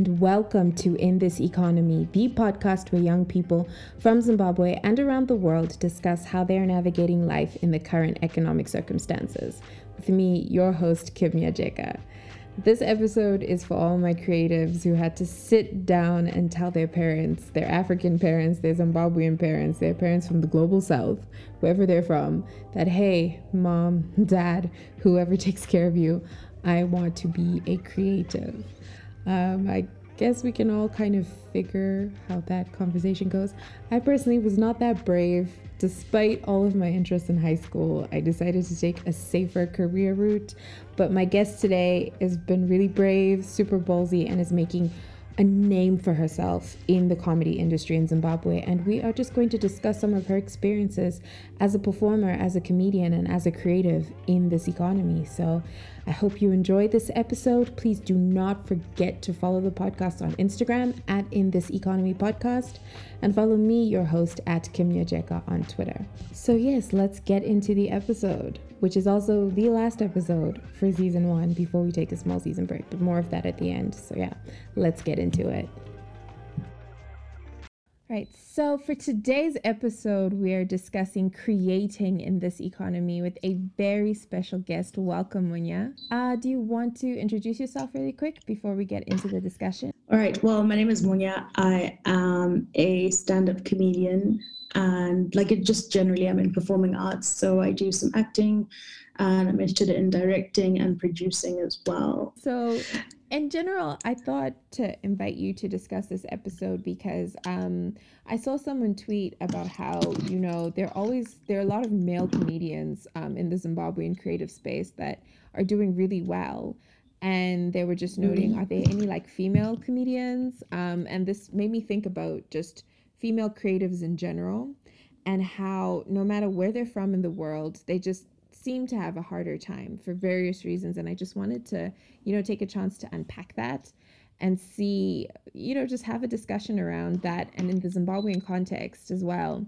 and welcome to In This Economy, the podcast where young people from Zimbabwe and around the world discuss how they are navigating life in the current economic circumstances. With me, your host, Kim Nyajeka. This episode is for all my creatives who had to sit down and tell their parents, their African parents, their Zimbabwean parents, their parents from the global south, wherever they're from, that hey, mom, dad, whoever takes care of you, I want to be a creative. Um, I guess we can all kind of figure how that conversation goes. I personally was not that brave. Despite all of my interests in high school, I decided to take a safer career route. But my guest today has been really brave, super ballsy, and is making a name for herself in the comedy industry in Zimbabwe. And we are just going to discuss some of her experiences as a performer, as a comedian, and as a creative in this economy. So I hope you enjoy this episode. Please do not forget to follow the podcast on Instagram at In This Economy Podcast and follow me, your host, at Kim Nyajeka on Twitter. So, yes, let's get into the episode, which is also the last episode for season one before we take a small season break, but more of that at the end. So, yeah, let's get into it. Right. So for today's episode, we are discussing creating in this economy with a very special guest. Welcome, Munya. Uh, do you want to introduce yourself really quick before we get into the discussion? All right. Well, my name is Munya. I am a stand-up comedian, and like it just generally, I'm in performing arts. So I do some acting, and I'm interested in directing and producing as well. So in general, I thought to invite you to discuss this episode because um, I saw someone tweet about how you know there always there are a lot of male comedians um, in the Zimbabwean creative space that are doing really well, and they were just noting are there any like female comedians? Um, and this made me think about just female creatives in general and how no matter where they're from in the world, they just seem to have a harder time for various reasons. And i just wanted to you know take a chance to unpack that and see you know just have a discussion around that. And in the zimbabwean context as well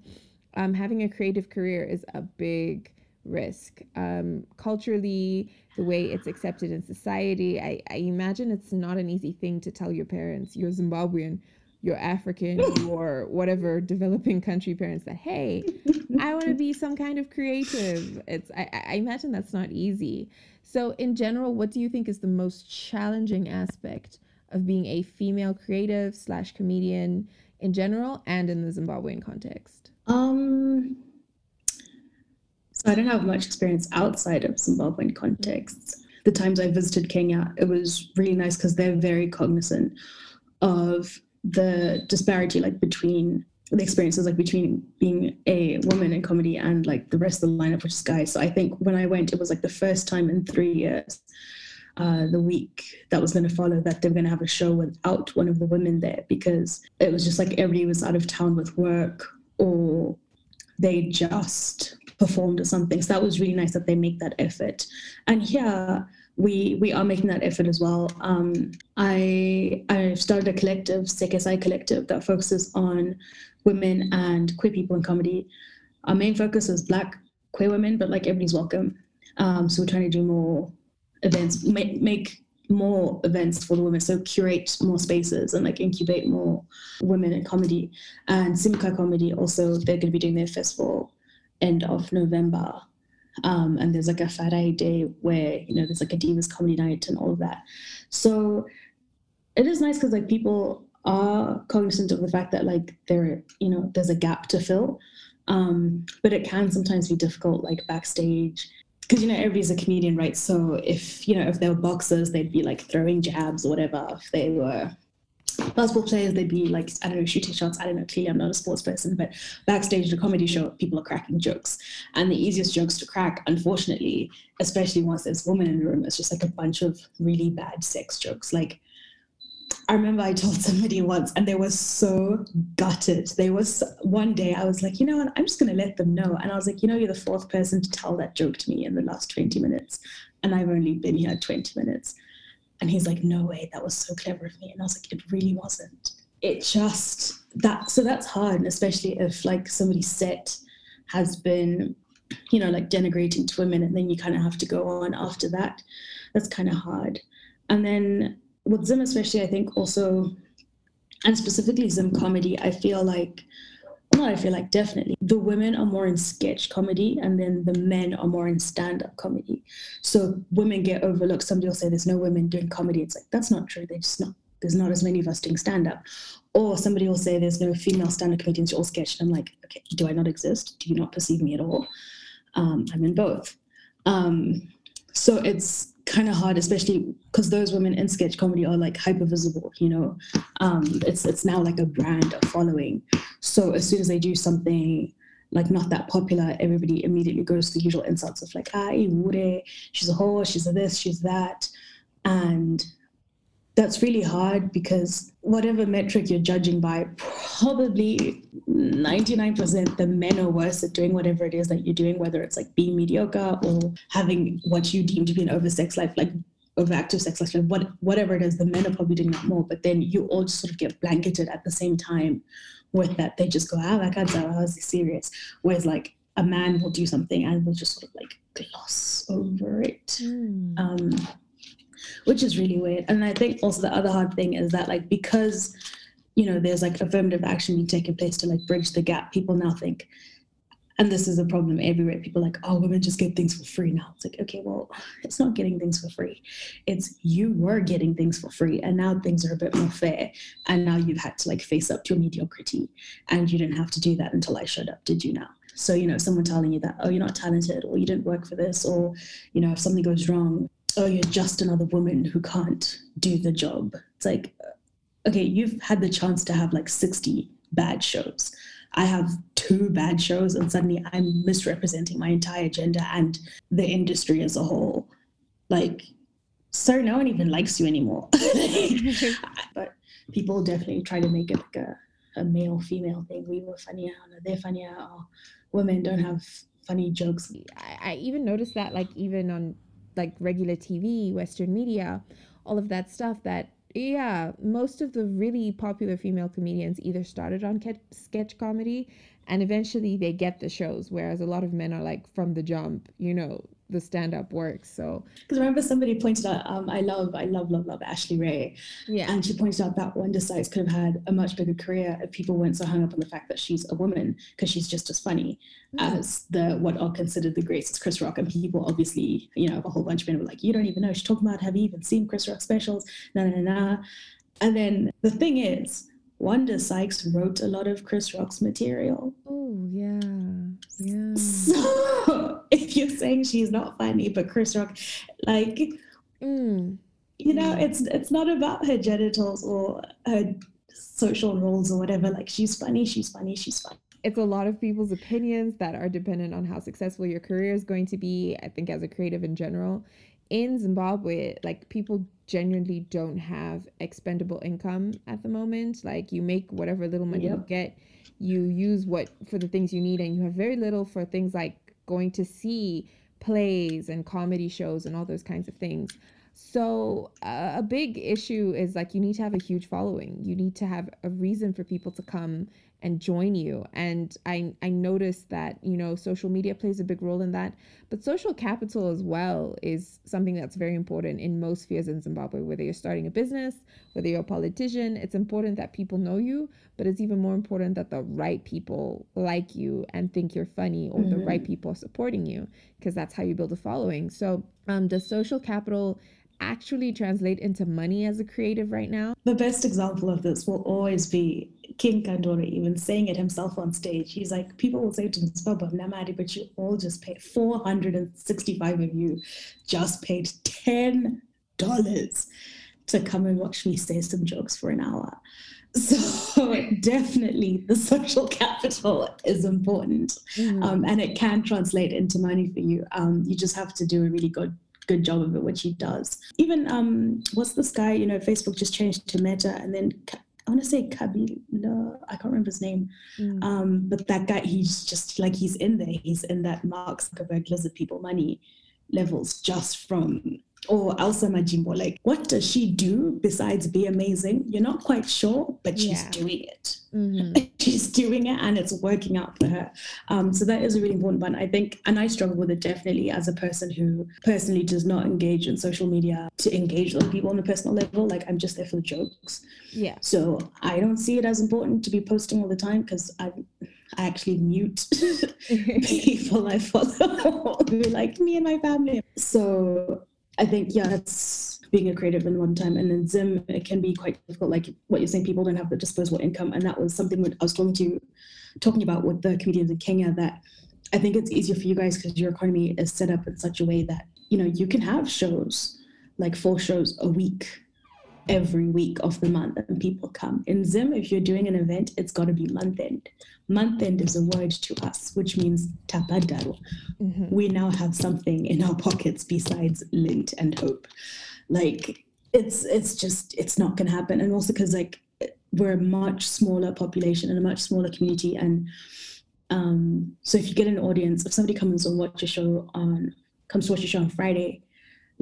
um, having a creative career is a big risk um, culturally the way it's accepted in society I, I imagine it's not an easy thing to tell your parents you're zimbabwean your African, or whatever developing country parents that, hey, I want to be some kind of creative. It's I, I imagine that's not easy. So in general, what do you think is the most challenging aspect of being a female creative slash comedian in general and in the Zimbabwean context? Um so I don't have much experience outside of Zimbabwean contexts. The times I visited Kenya, it was really nice because they're very cognizant of the disparity like between the experiences like between being a woman in comedy and like the rest of the lineup which is guys so i think when i went it was like the first time in three years uh, the week that was going to follow that they were going to have a show without one of the women there because it was just like everybody was out of town with work or they just performed or something so that was really nice that they make that effort and here we we are making that effort as well. Um, I I started a collective, SEKSI collective, that focuses on women and queer people in comedy. Our main focus is Black queer women, but like everybody's welcome. Um, so we're trying to do more events, make make more events for the women, so curate more spaces and like incubate more women in comedy. And Simca Comedy also they're going to be doing their festival end of November um, and there's like a Friday day where you know there's like a Divas comedy night and all of that. So it is nice because like people are cognizant of the fact that like there you know there's a gap to fill, um, but it can sometimes be difficult like backstage because you know everybody's a comedian, right? So if you know if they were boxers, they'd be like throwing jabs or whatever. If they were basketball players, they'd be like, I don't know, shooting shots. I don't know. Clearly, I'm not a sports person, but backstage at a comedy show, people are cracking jokes. And the easiest jokes to crack, unfortunately, especially once there's women in the room, it's just like a bunch of really bad sex jokes. Like, I remember I told somebody once, and they were so gutted. They was one day I was like, you know what, I'm just gonna let them know. And I was like, you know, you're the fourth person to tell that joke to me in the last 20 minutes, and I've only been here 20 minutes. And he's like, no way, that was so clever of me. And I was like, it really wasn't. It just that so that's hard, especially if like somebody's set has been, you know, like denigrating to women and then you kind of have to go on after that. That's kind of hard. And then with Zim especially, I think also, and specifically Zim comedy, I feel like not I feel like definitely the women are more in sketch comedy and then the men are more in stand-up comedy. So women get overlooked. Somebody will say there's no women doing comedy. It's like that's not true. They just not there's not as many of us doing stand-up. Or somebody will say there's no female stand-up comedians, all sketch. And I'm like, okay, do I not exist? Do you not perceive me at all? Um, I'm in both. Um, so it's kind of hard, especially because those women in sketch comedy are like hyper visible. You know, um, it's it's now like a brand, a following. So as soon as they do something like not that popular, everybody immediately goes to the usual insults of like, ah, she's a whore, she's a this, she's that, and that's really hard because whatever metric you're judging by, probably 99% the men are worse at doing whatever it is that you're doing, whether it's like being mediocre or having what you deem to be an oversex life, like overactive sex life, like what, whatever it is, the men are probably doing that more. But then you all just sort of get blanketed at the same time with that. They just go, ah, I can't tell, how is he serious? Whereas like a man will do something and will just sort of like gloss over it. Mm. Um, which is really weird. And I think also the other hard thing is that like because you know there's like affirmative action being taken place to like bridge the gap, people now think, and this is a problem everywhere. People like, oh, women just get things for free now. It's like, okay, well, it's not getting things for free. It's you were getting things for free, and now things are a bit more fair. And now you've had to like face up to your mediocrity, and you didn't have to do that until I showed up. Did you now? So you know, someone telling you that, oh, you're not talented, or you didn't work for this, or you know, if something goes wrong, oh, you're just another woman who can't do the job. It's like, uh, okay, you've had the chance to have like 60 bad shows. I have two bad shows, and suddenly I'm misrepresenting my entire gender and the industry as a whole. Like, sir, no one even likes you anymore. but people definitely try to make it like a, a male female thing. We were funnier, or they're funnier, or women don't have funny jokes. I, I even noticed that, like, even on like regular TV, Western media, all of that stuff that yeah, most of the really popular female comedians either started on ke- sketch comedy and eventually they get the shows, whereas a lot of men are like from the jump, you know, the stand up works. So because remember somebody pointed out, um, I love, I love, love, love Ashley Ray. Yeah. And she pointed out that Wanda Sykes could have had a much bigger career if people weren't so hung up on the fact that she's a woman because she's just as funny mm. as the what are considered the greatest Chris Rock. And people obviously, you know, a whole bunch of men were like, you don't even know. She's talking about have you even seen Chris Rock specials? No, no, no. And then the thing is, Wanda Sykes wrote a lot of Chris Rock's material. Oh, yeah. Yeah. So if you're saying she's not funny, but Chris Rock, like, mm. you know, it's it's not about her genitals or her social roles or whatever. Like, she's funny, she's funny, she's funny. It's a lot of people's opinions that are dependent on how successful your career is going to be, I think, as a creative in general in Zimbabwe, like people genuinely don't have expendable income at the moment. Like you make whatever little money yep. you get, you use what for the things you need, and you have very little for things like going to see plays and comedy shows and all those kinds of things. So uh, a big issue is like you need to have a huge following. You need to have a reason for people to come and join you. And I I noticed that, you know, social media plays a big role in that. But social capital as well is something that's very important in most spheres in Zimbabwe, whether you're starting a business, whether you're a politician, it's important that people know you, but it's even more important that the right people like you and think you're funny or mm-hmm. the right mm-hmm. people are supporting you because that's how you build a following. So, um, does social capital actually translate into money as a creative right now? The best example of this will always be King Kandori, even saying it himself on stage. He's like, people will say to him, Namadi, but you all just paid 465 of you just paid $10 to come and watch me say some jokes for an hour. So definitely the social capital is important mm. um, and it can translate into money for you. Um, you just have to do a really good good job of it, which he does. Even um, what's this guy? You know, Facebook just changed to Meta, and then I want to say Kabila. I can't remember his name. Mm. Um, but that guy, he's just like he's in there. He's in that Mark Zuckerberg lizard people money levels just from or Elsa Majimbo. Like, what does she do besides be amazing? You're not quite sure, but she's yeah. doing it. Mm-hmm. she's doing it and it's working out for her. Um, so that is a really important one. I think, and I struggle with it definitely as a person who personally does not engage in social media to engage with people on a personal level. Like, I'm just there for the jokes. Yeah. So I don't see it as important to be posting all the time because I I actually mute people I follow who like me and my family. So I think, yeah, it's being a creative in one time. And in Zim, it can be quite difficult. Like what you're saying, people don't have the disposable income. And that was something I was talking to, talking about with the comedians in Kenya that I think it's easier for you guys because your economy is set up in such a way that, you know, you can have shows, like four shows a week every week of the month and people come. In Zim, if you're doing an event, it's got to be month end. Month end is a word to us, which means tapadaro. Mm-hmm. We now have something in our pockets besides lint and hope. Like it's it's just it's not going to happen. And also because like we're a much smaller population and a much smaller community and um, so if you get an audience, if somebody comes and watch a show on comes to watch a show on Friday,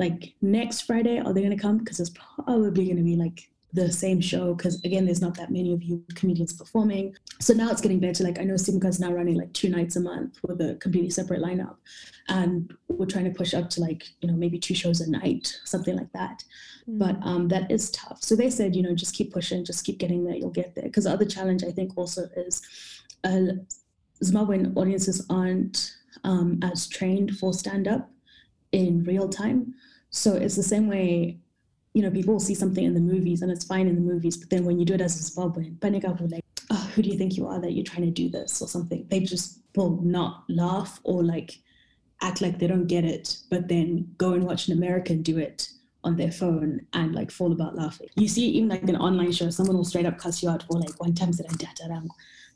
like next Friday, are they going to come? Because it's probably going to be like the same show because again there's not that many of you comedians performing. So now it's getting better. Like i know is now running like two nights a month with a completely separate lineup and we're trying to push up to like you know maybe two shows a night something like that. Mm. but um that is tough. So they said you know just keep pushing just keep getting there you'll get there. Because the other challenge i think also is uh, zimbabwean audiences aren't um, as trained for stand up in real time so it's the same way, you know, people see something in the movies and it's fine in the movies, but then when you do it as a Zimbabwean, Panika will like, oh, who do you think you are that you're trying to do this or something? They just will not laugh or like act like they don't get it, but then go and watch an American do it on their phone and like fall about laughing. You see, even like an online show, someone will straight up cuss you out for like one time said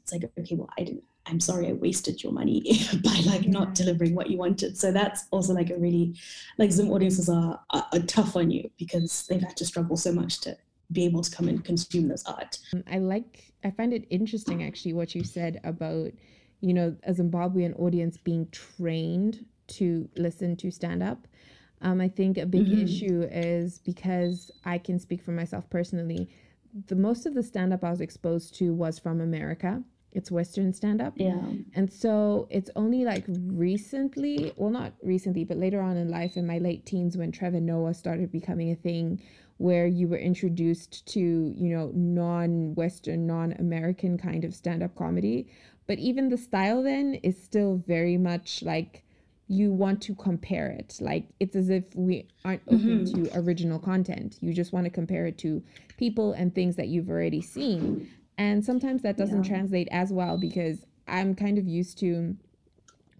It's like, okay, well, I didn't I'm sorry I wasted your money by like not delivering what you wanted. So that's also like a really like Zim audiences are, are, are, tough on you because they've had to struggle so much to be able to come and consume this art. Um, I like I find it interesting actually what you said about you know a Zimbabwean audience being trained to listen to stand up. Um, I think a big mm-hmm. issue is because I can speak for myself personally. The most of the stand up I was exposed to was from America it's Western stand up. Yeah. And so it's only like recently, well, not recently, but later on in life, in my late teens, when Trevor Noah started becoming a thing, where you were introduced to, you know, non Western, non American kind of stand up comedy. But even the style then is still very much like you want to compare it. Like it's as if we aren't open mm-hmm. to original content. You just want to compare it to people and things that you've already seen. And sometimes that doesn't yeah. translate as well because I'm kind of used to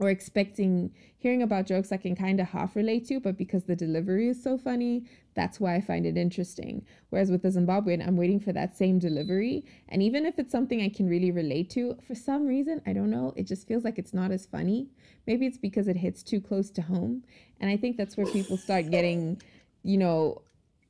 or expecting hearing about jokes I can kind of half relate to, but because the delivery is so funny, that's why I find it interesting. Whereas with the Zimbabwean, I'm waiting for that same delivery. And even if it's something I can really relate to, for some reason, I don't know, it just feels like it's not as funny. Maybe it's because it hits too close to home. And I think that's where people start getting, you know,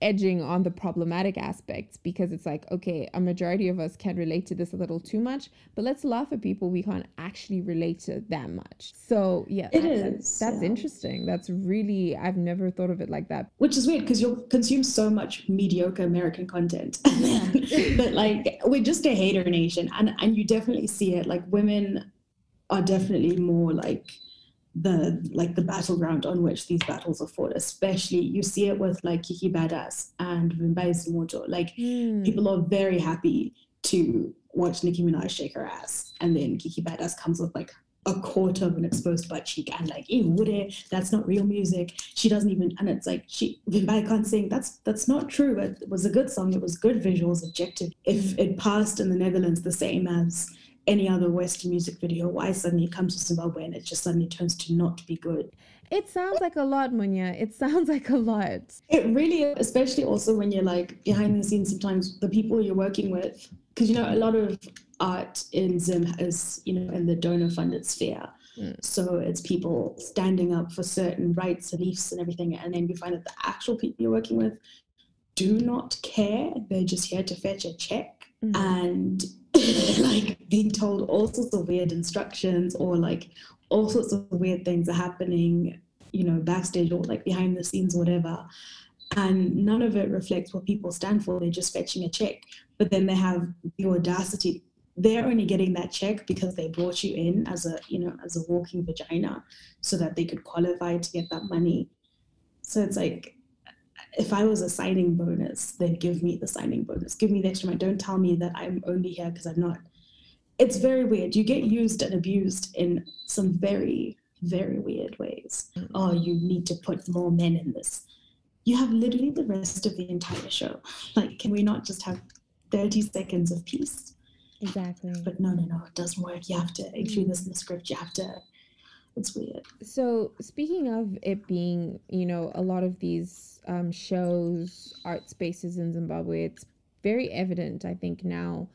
edging on the problematic aspects because it's like, okay, a majority of us can relate to this a little too much, but let's laugh at people we can't actually relate to that much. So yeah, it that, is. That's yeah. interesting. That's really I've never thought of it like that. Which is weird because you'll consume so much mediocre American content, but like we're just a hater nation, and and you definitely see it. Like women are definitely more like the like the battleground on which these battles are fought especially you see it with like Kikky Badass and Vimbai Zimuto. like mm. people are very happy to watch Nicki Minaj shake her ass and then Kikky Badass comes with like a quarter of an exposed butt cheek and like would that's not real music. She doesn't even and it's like she Vimbai can't sing. That's that's not true. It was a good song. It was good visuals objective. If it passed in the Netherlands the same as any other Western music video, why suddenly it comes to Zimbabwe and it just suddenly turns to not be good. It sounds like a lot, Munya. It sounds like a lot. It really, especially also when you're like behind the scenes, sometimes the people you're working with, because you know, a lot of art in Zim is, you know, in the donor funded sphere. Mm. So it's people standing up for certain rights, beliefs, and everything. And then you find that the actual people you're working with do not care. They're just here to fetch a check. Mm. And like being told all sorts of weird instructions or like all sorts of weird things are happening you know, backstage or like behind the scenes, whatever. And none of it reflects what people stand for. They're just fetching a check. But then they have the audacity. They're only getting that check because they brought you in as a, you know, as a walking vagina so that they could qualify to get that money. So it's like, if I was a signing bonus, they'd give me the signing bonus. Give me the extra money. Don't tell me that I'm only here because I'm not. It's very weird. You get used and abused in some very very weird ways. Mm-hmm. Oh, you need to put more men in this. You have literally the rest of the entire show. Like, can we not just have 30 seconds of peace? Exactly. But no, no, no, it doesn't work. You have to include this in the script. You have to. It's weird. So, speaking of it being, you know, a lot of these um, shows, art spaces in Zimbabwe, it's very evident, I think, now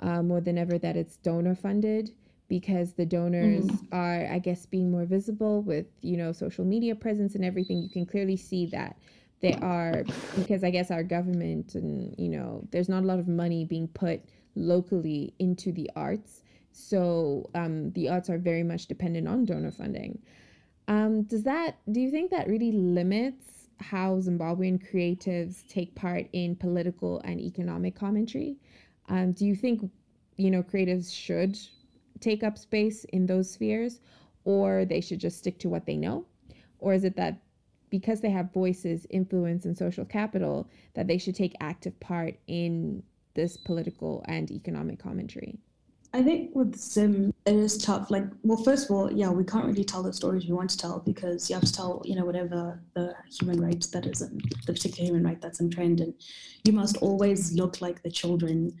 uh, more than ever that it's donor funded because the donors mm. are i guess being more visible with you know social media presence and everything you can clearly see that they are because i guess our government and you know there's not a lot of money being put locally into the arts so um, the arts are very much dependent on donor funding um, does that do you think that really limits how zimbabwean creatives take part in political and economic commentary um, do you think you know creatives should take up space in those spheres or they should just stick to what they know? Or is it that because they have voices, influence, and social capital, that they should take active part in this political and economic commentary? I think with Zim, it is tough. Like, well, first of all, yeah, we can't really tell the stories we want to tell because you have to tell, you know, whatever the human rights that is in the particular human right that's in trend. And you must always look like the children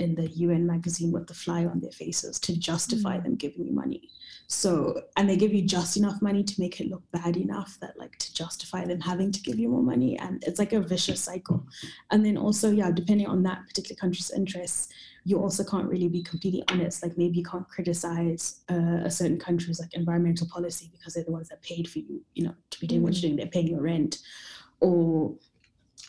in the UN magazine with the fly on their faces to justify mm-hmm. them giving you money. So, and they give you just enough money to make it look bad enough that, like, to justify them having to give you more money. And it's like a vicious cycle. And then also, yeah, depending on that particular country's interests, you also can't really be completely honest. Like, maybe you can't criticize uh, a certain country's like environmental policy because they're the ones that paid for you, you know, to be doing what you're doing. They're paying your rent. Or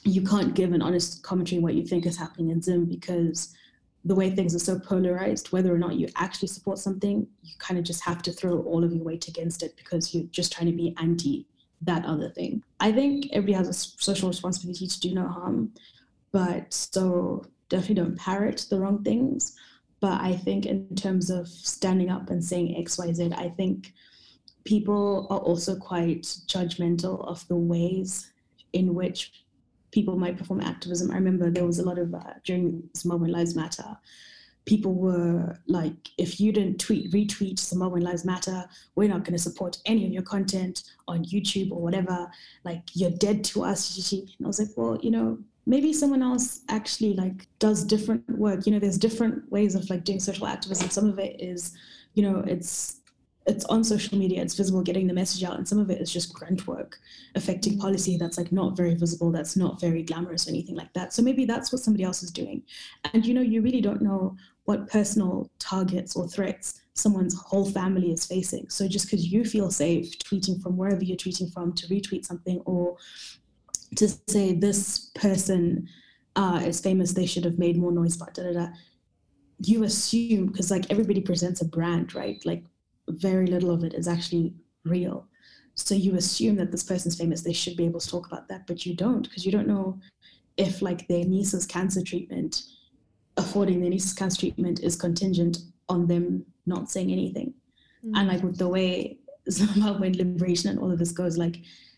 you can't give an honest commentary on what you think is happening in Zim because the way things are so polarized, whether or not you actually support something, you kind of just have to throw all of your weight against it because you're just trying to be anti that other thing. I think everybody has a social responsibility to do no harm, but so definitely don't parrot the wrong things. But I think in terms of standing up and saying X, Y, Z, I think people are also quite judgmental of the ways in which people might perform activism. I remember there was a lot of uh, during Zimbabwean Lives Matter. People were like, if you didn't tweet, retweet Zimbabwean Lives Matter, we're not going to support any of your content on YouTube or whatever. Like, you're dead to us. And I was like, well, you know, maybe someone else actually like does different work. You know, there's different ways of like doing social activism. Some of it is, you know, it's it's on social media, it's visible, getting the message out, and some of it is just grunt work affecting mm. policy that's like not very visible, that's not very glamorous or anything like that. So maybe that's what somebody else is doing. And you know, you really don't know what personal targets or threats someone's whole family is facing. So just because you feel safe tweeting from wherever you're tweeting from to retweet something or to say this person uh, is famous, they should have made more noise about da da da. You assume because like everybody presents a brand, right? Like very little of it is actually real. So you assume that this person's famous, they should be able to talk about that, but you don't because you don't know if like their niece's cancer treatment, affording their niece's cancer treatment is contingent on them not saying anything. Mm-hmm. And like with the way Zimbabwean liberation and all of this goes, like,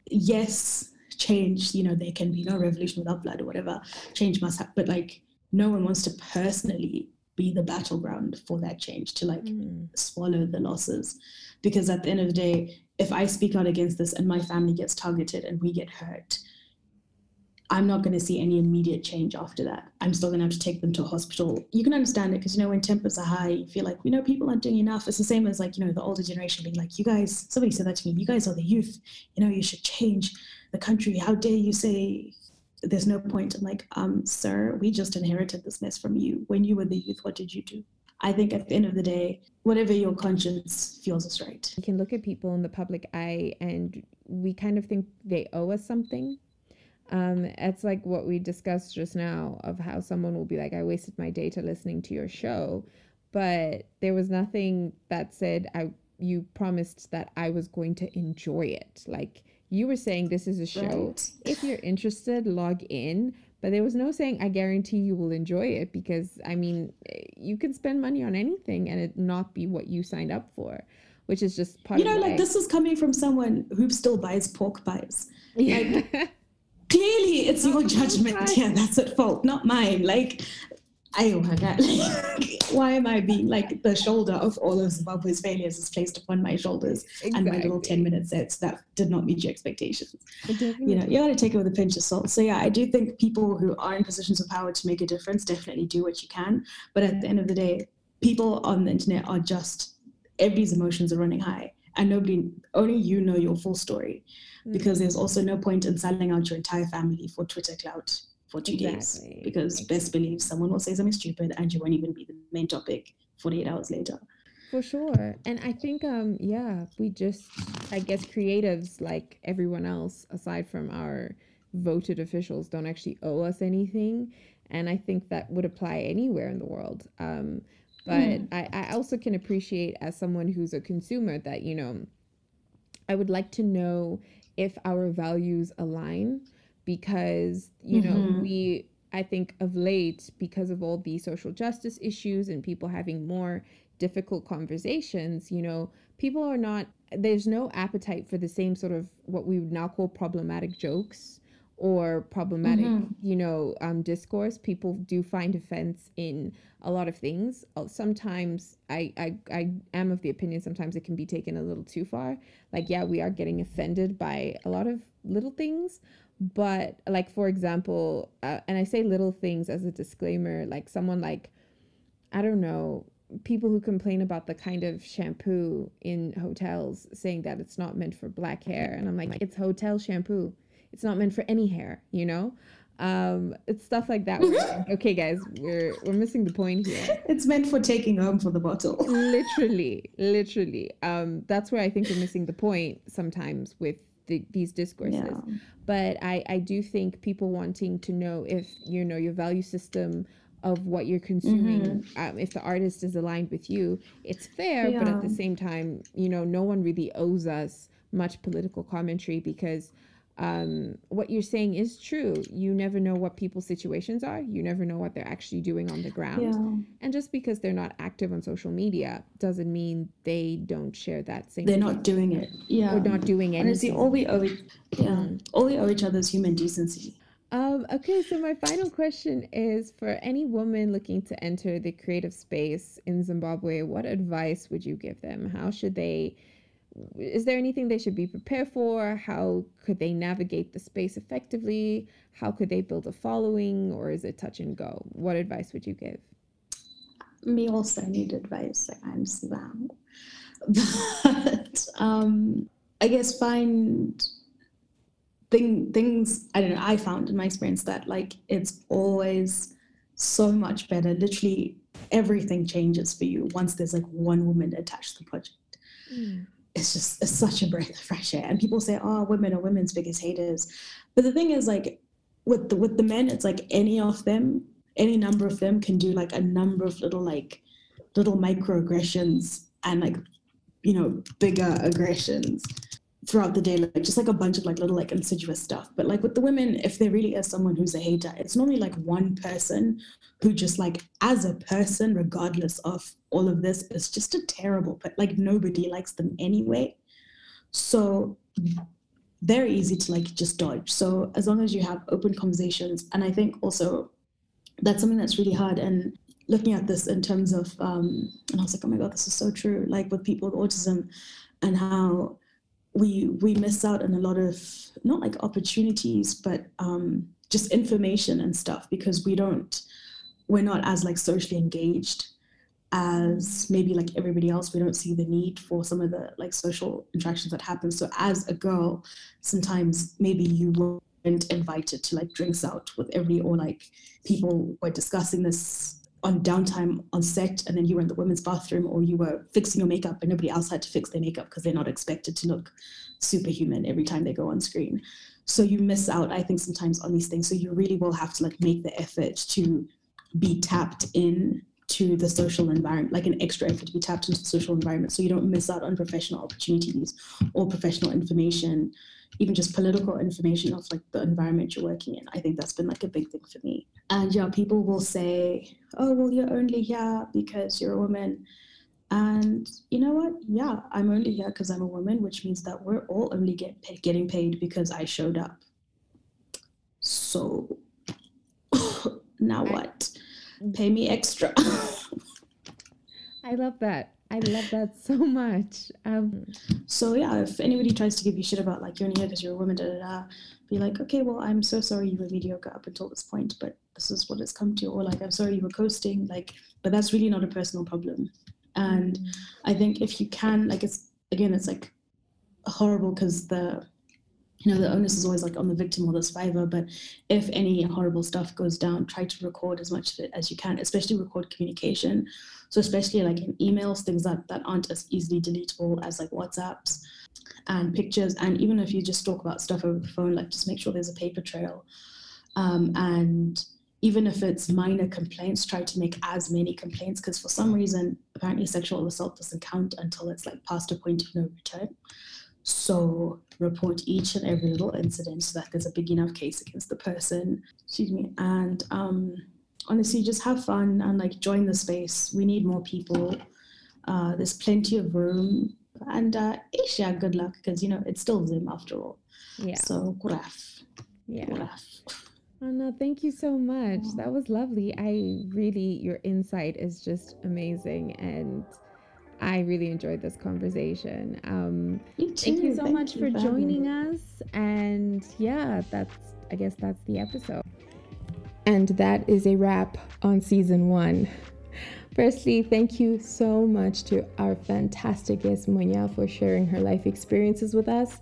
yes, change, you know, there can be no revolution without blood or whatever, change must happen, but like no one wants to personally be the battleground for that change to like mm. swallow the losses. Because at the end of the day if i speak out against this and my family gets targeted and we get hurt i'm not going to see any immediate change after that. I'm still going to have to take them to a hospital. You can understand it because you know when tempers are high you feel like you know people aren't doing enough. It's the same as like you know the older generation being like you guys somebody said that to me you guys are the youth. You know you should change the country how dare you say there's no point. I'm like, um, sir, we just inherited this mess from you. When you were the youth, what did you do? I think at the end of the day, whatever your conscience feels is right. We can look at people in the public eye and we kind of think they owe us something. Um, it's like what we discussed just now of how someone will be like, I wasted my data listening to your show. But there was nothing that said I you promised that I was going to enjoy it. Like you were saying this is a show. Right. If you're interested, log in. But there was no saying I guarantee you will enjoy it because I mean you can spend money on anything and it not be what you signed up for, which is just part. You know, like this is coming from someone who still buys pork pies. Like, clearly, it's your judgment. Yeah, that's at fault, not mine. Like oh my god like, why am i being like the shoulder of all of zimbabwe's failures is placed upon my shoulders exactly. and my little 10 minute sets that did not meet your expectations. You know you got to take it with a pinch of salt. So yeah i do think people who are in positions of power to make a difference definitely do what you can. But at the end of the day people on the internet are just everybody's emotions are running high. And nobody only you know your full story. Mm. because there's also no point in selling out your entire family for twitter clout for two exactly. days because exactly. best believe someone will say something stupid and you won't even be the main topic 48 hours later for sure and i think um yeah we just i guess creatives like everyone else aside from our voted officials don't actually owe us anything and i think that would apply anywhere in the world um but mm. I, I also can appreciate as someone who's a consumer that you know i would like to know if our values align because you mm-hmm. know we i think of late because of all the social justice issues and people having more difficult conversations you know people are not there's no appetite for the same sort of what we would now call problematic jokes or problematic mm-hmm. you know um, discourse people do find offense in a lot of things uh, sometimes I, I i am of the opinion sometimes it can be taken a little too far like yeah we are getting offended by a lot of little things but like for example uh, and i say little things as a disclaimer like someone like i don't know people who complain about the kind of shampoo in hotels saying that it's not meant for black hair. And i'm like it's hotel shampoo. It's not meant for any hair you know? Um it's stuff like that. Like, okay guys we're we're missing the point here. It's meant for taking home for the bottle. Literally literally. Um that's where i think we're missing the point sometimes with the, these discourses. Yeah. But I, I do think people wanting to know if you know your value system of what you're consuming, mm-hmm. um, if the artist is aligned with you, it's fair. Yeah. But at the same time, you know, no one really owes us much political commentary because um, what you're saying is true. You never know what people's situations are. You never know what they're actually doing on the ground. Yeah. And just because they're not active on social media doesn't mean they don't share that same. They're not doing it. Yeah. Or not doing anything. Honestly, all we owe, yeah, mm. all we owe each other is human decency. Um, okay, so my final question is for any woman looking to enter the creative space in Zimbabwe, what advice would you give them? How should they is there anything they should be prepared for? How could they navigate the space effectively? How could they build a following, or is it touch and go? What advice would you give? Me also need advice. I'm Sivam. But um, I guess find thing, things, I don't know, I found in my experience that like it's always so much better. Literally everything changes for you once there's like one woman attached to the project. Mm it's just it's such a breath of fresh air. And people say, "Oh, women are women's biggest haters," but the thing is, like with the with the men, it's like any of them, any number of them can do like a number of little like little microaggressions and like you know bigger aggressions throughout the day, like just like a bunch of like little like insidious stuff. But like with the women, if there really is someone who's a hater, it's normally like one person who just like as a person, regardless of all of this, is just a terrible, but like nobody likes them anyway. So very easy to like just dodge. So as long as you have open conversations, and I think also that's something that's really hard. And looking at this in terms of, um, and I was like, oh my god, this is so true. Like with people with autism, and how we we miss out on a lot of not like opportunities but um, just information and stuff because we don't we're not as like socially engaged as maybe like everybody else. We don't see the need for some of the like social interactions that happen. So as a girl sometimes maybe you weren't invited to like drinks out with every or like people were discussing this on downtime on set and then you were in the women's bathroom or you were fixing your makeup and nobody else had to fix their makeup because they're not expected to look superhuman every time they go on screen. So you miss out i think sometimes on these things. So you really will have to like make the effort to be tapped in to the social environment, like an extra effort to be tapped into the social environment so you don't miss out on professional opportunities or professional information, even just political information of like the environment you're working in. I think that's been like a big thing for me. And yeah, people will say, oh, well, you're only here because you're a woman. And you know what? Yeah, I'm only here because I'm a woman, which means that we're all only get getting paid because I showed up. So now what? Pay me extra. I love that. I love that so much. Um, so yeah, if anybody tries to give you shit about like you're only here because you're a woman, da da da, be like, okay, well, I'm so sorry you were mediocre up until this point, but this is what it's come to, or like, I'm sorry you were coasting, like, but that's really not a personal problem. And mm. I think if you can, like, it's again, it's like horrible because the you know the onus is always like on the victim or the survivor but if any horrible stuff goes down try to record as much of it as you can especially record communication. So especially like in emails things that, that aren't as easily deletable as like whatsapps and pictures. And even if you just talk about stuff over the phone like just make sure there's a paper trail. Um, and even if it's minor complaints try to make as many complaints because for some reason apparently sexual assault doesn't count until it's like past a point of no return so report each and every little incident so that there's a big enough case against the person. Excuse me. And um, honestly, just have fun and like join the space. We need more people. Uh, there's plenty of room. And uh, Asia, good luck because you know it's still Zim after all. Yeah. So graf. Yeah. Graf. Oh no, thank you so much. That was lovely. I really your insight is just amazing and I really enjoyed this conversation. Um, you thank you so thank much you for joining us. And yeah, that's, I guess that's the episode. And that is a wrap on season one. Firstly, thank you so much to our fantastic guest, Munya, for sharing her life experiences with us.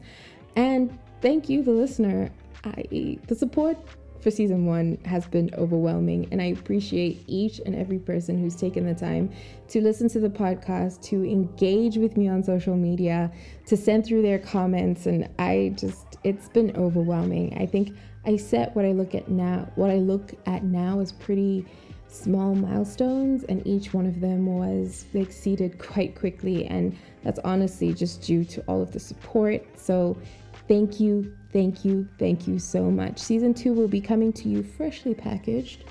And thank you, the listener. I, the support for season one has been overwhelming, and I appreciate each and every person who's taken the time to listen to the podcast, to engage with me on social media, to send through their comments. And I just, it's been overwhelming. I think I set what I look at now, what I look at now is pretty small milestones, and each one of them was exceeded quite quickly. And that's honestly just due to all of the support. So, thank you, Thank you, thank you so much. Season two will be coming to you freshly packaged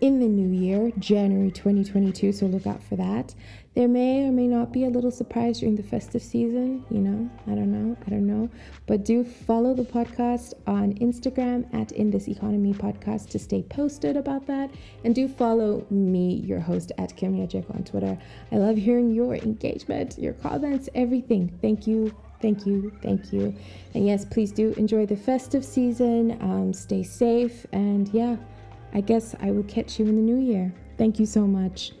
in the new year, January 2022, so look out for that. There may or may not be a little surprise during the festive season, you know, I don't know, I don't know. But do follow the podcast on Instagram at In This Economy Podcast to stay posted about that. And do follow me, your host, at Kim Nyajeka on Twitter. I love hearing your engagement, your comments, everything. Thank you Thank you, thank you. And yes, please do enjoy the festive season. Um, stay safe. And yeah, I guess I will catch you in the new year. Thank you so much.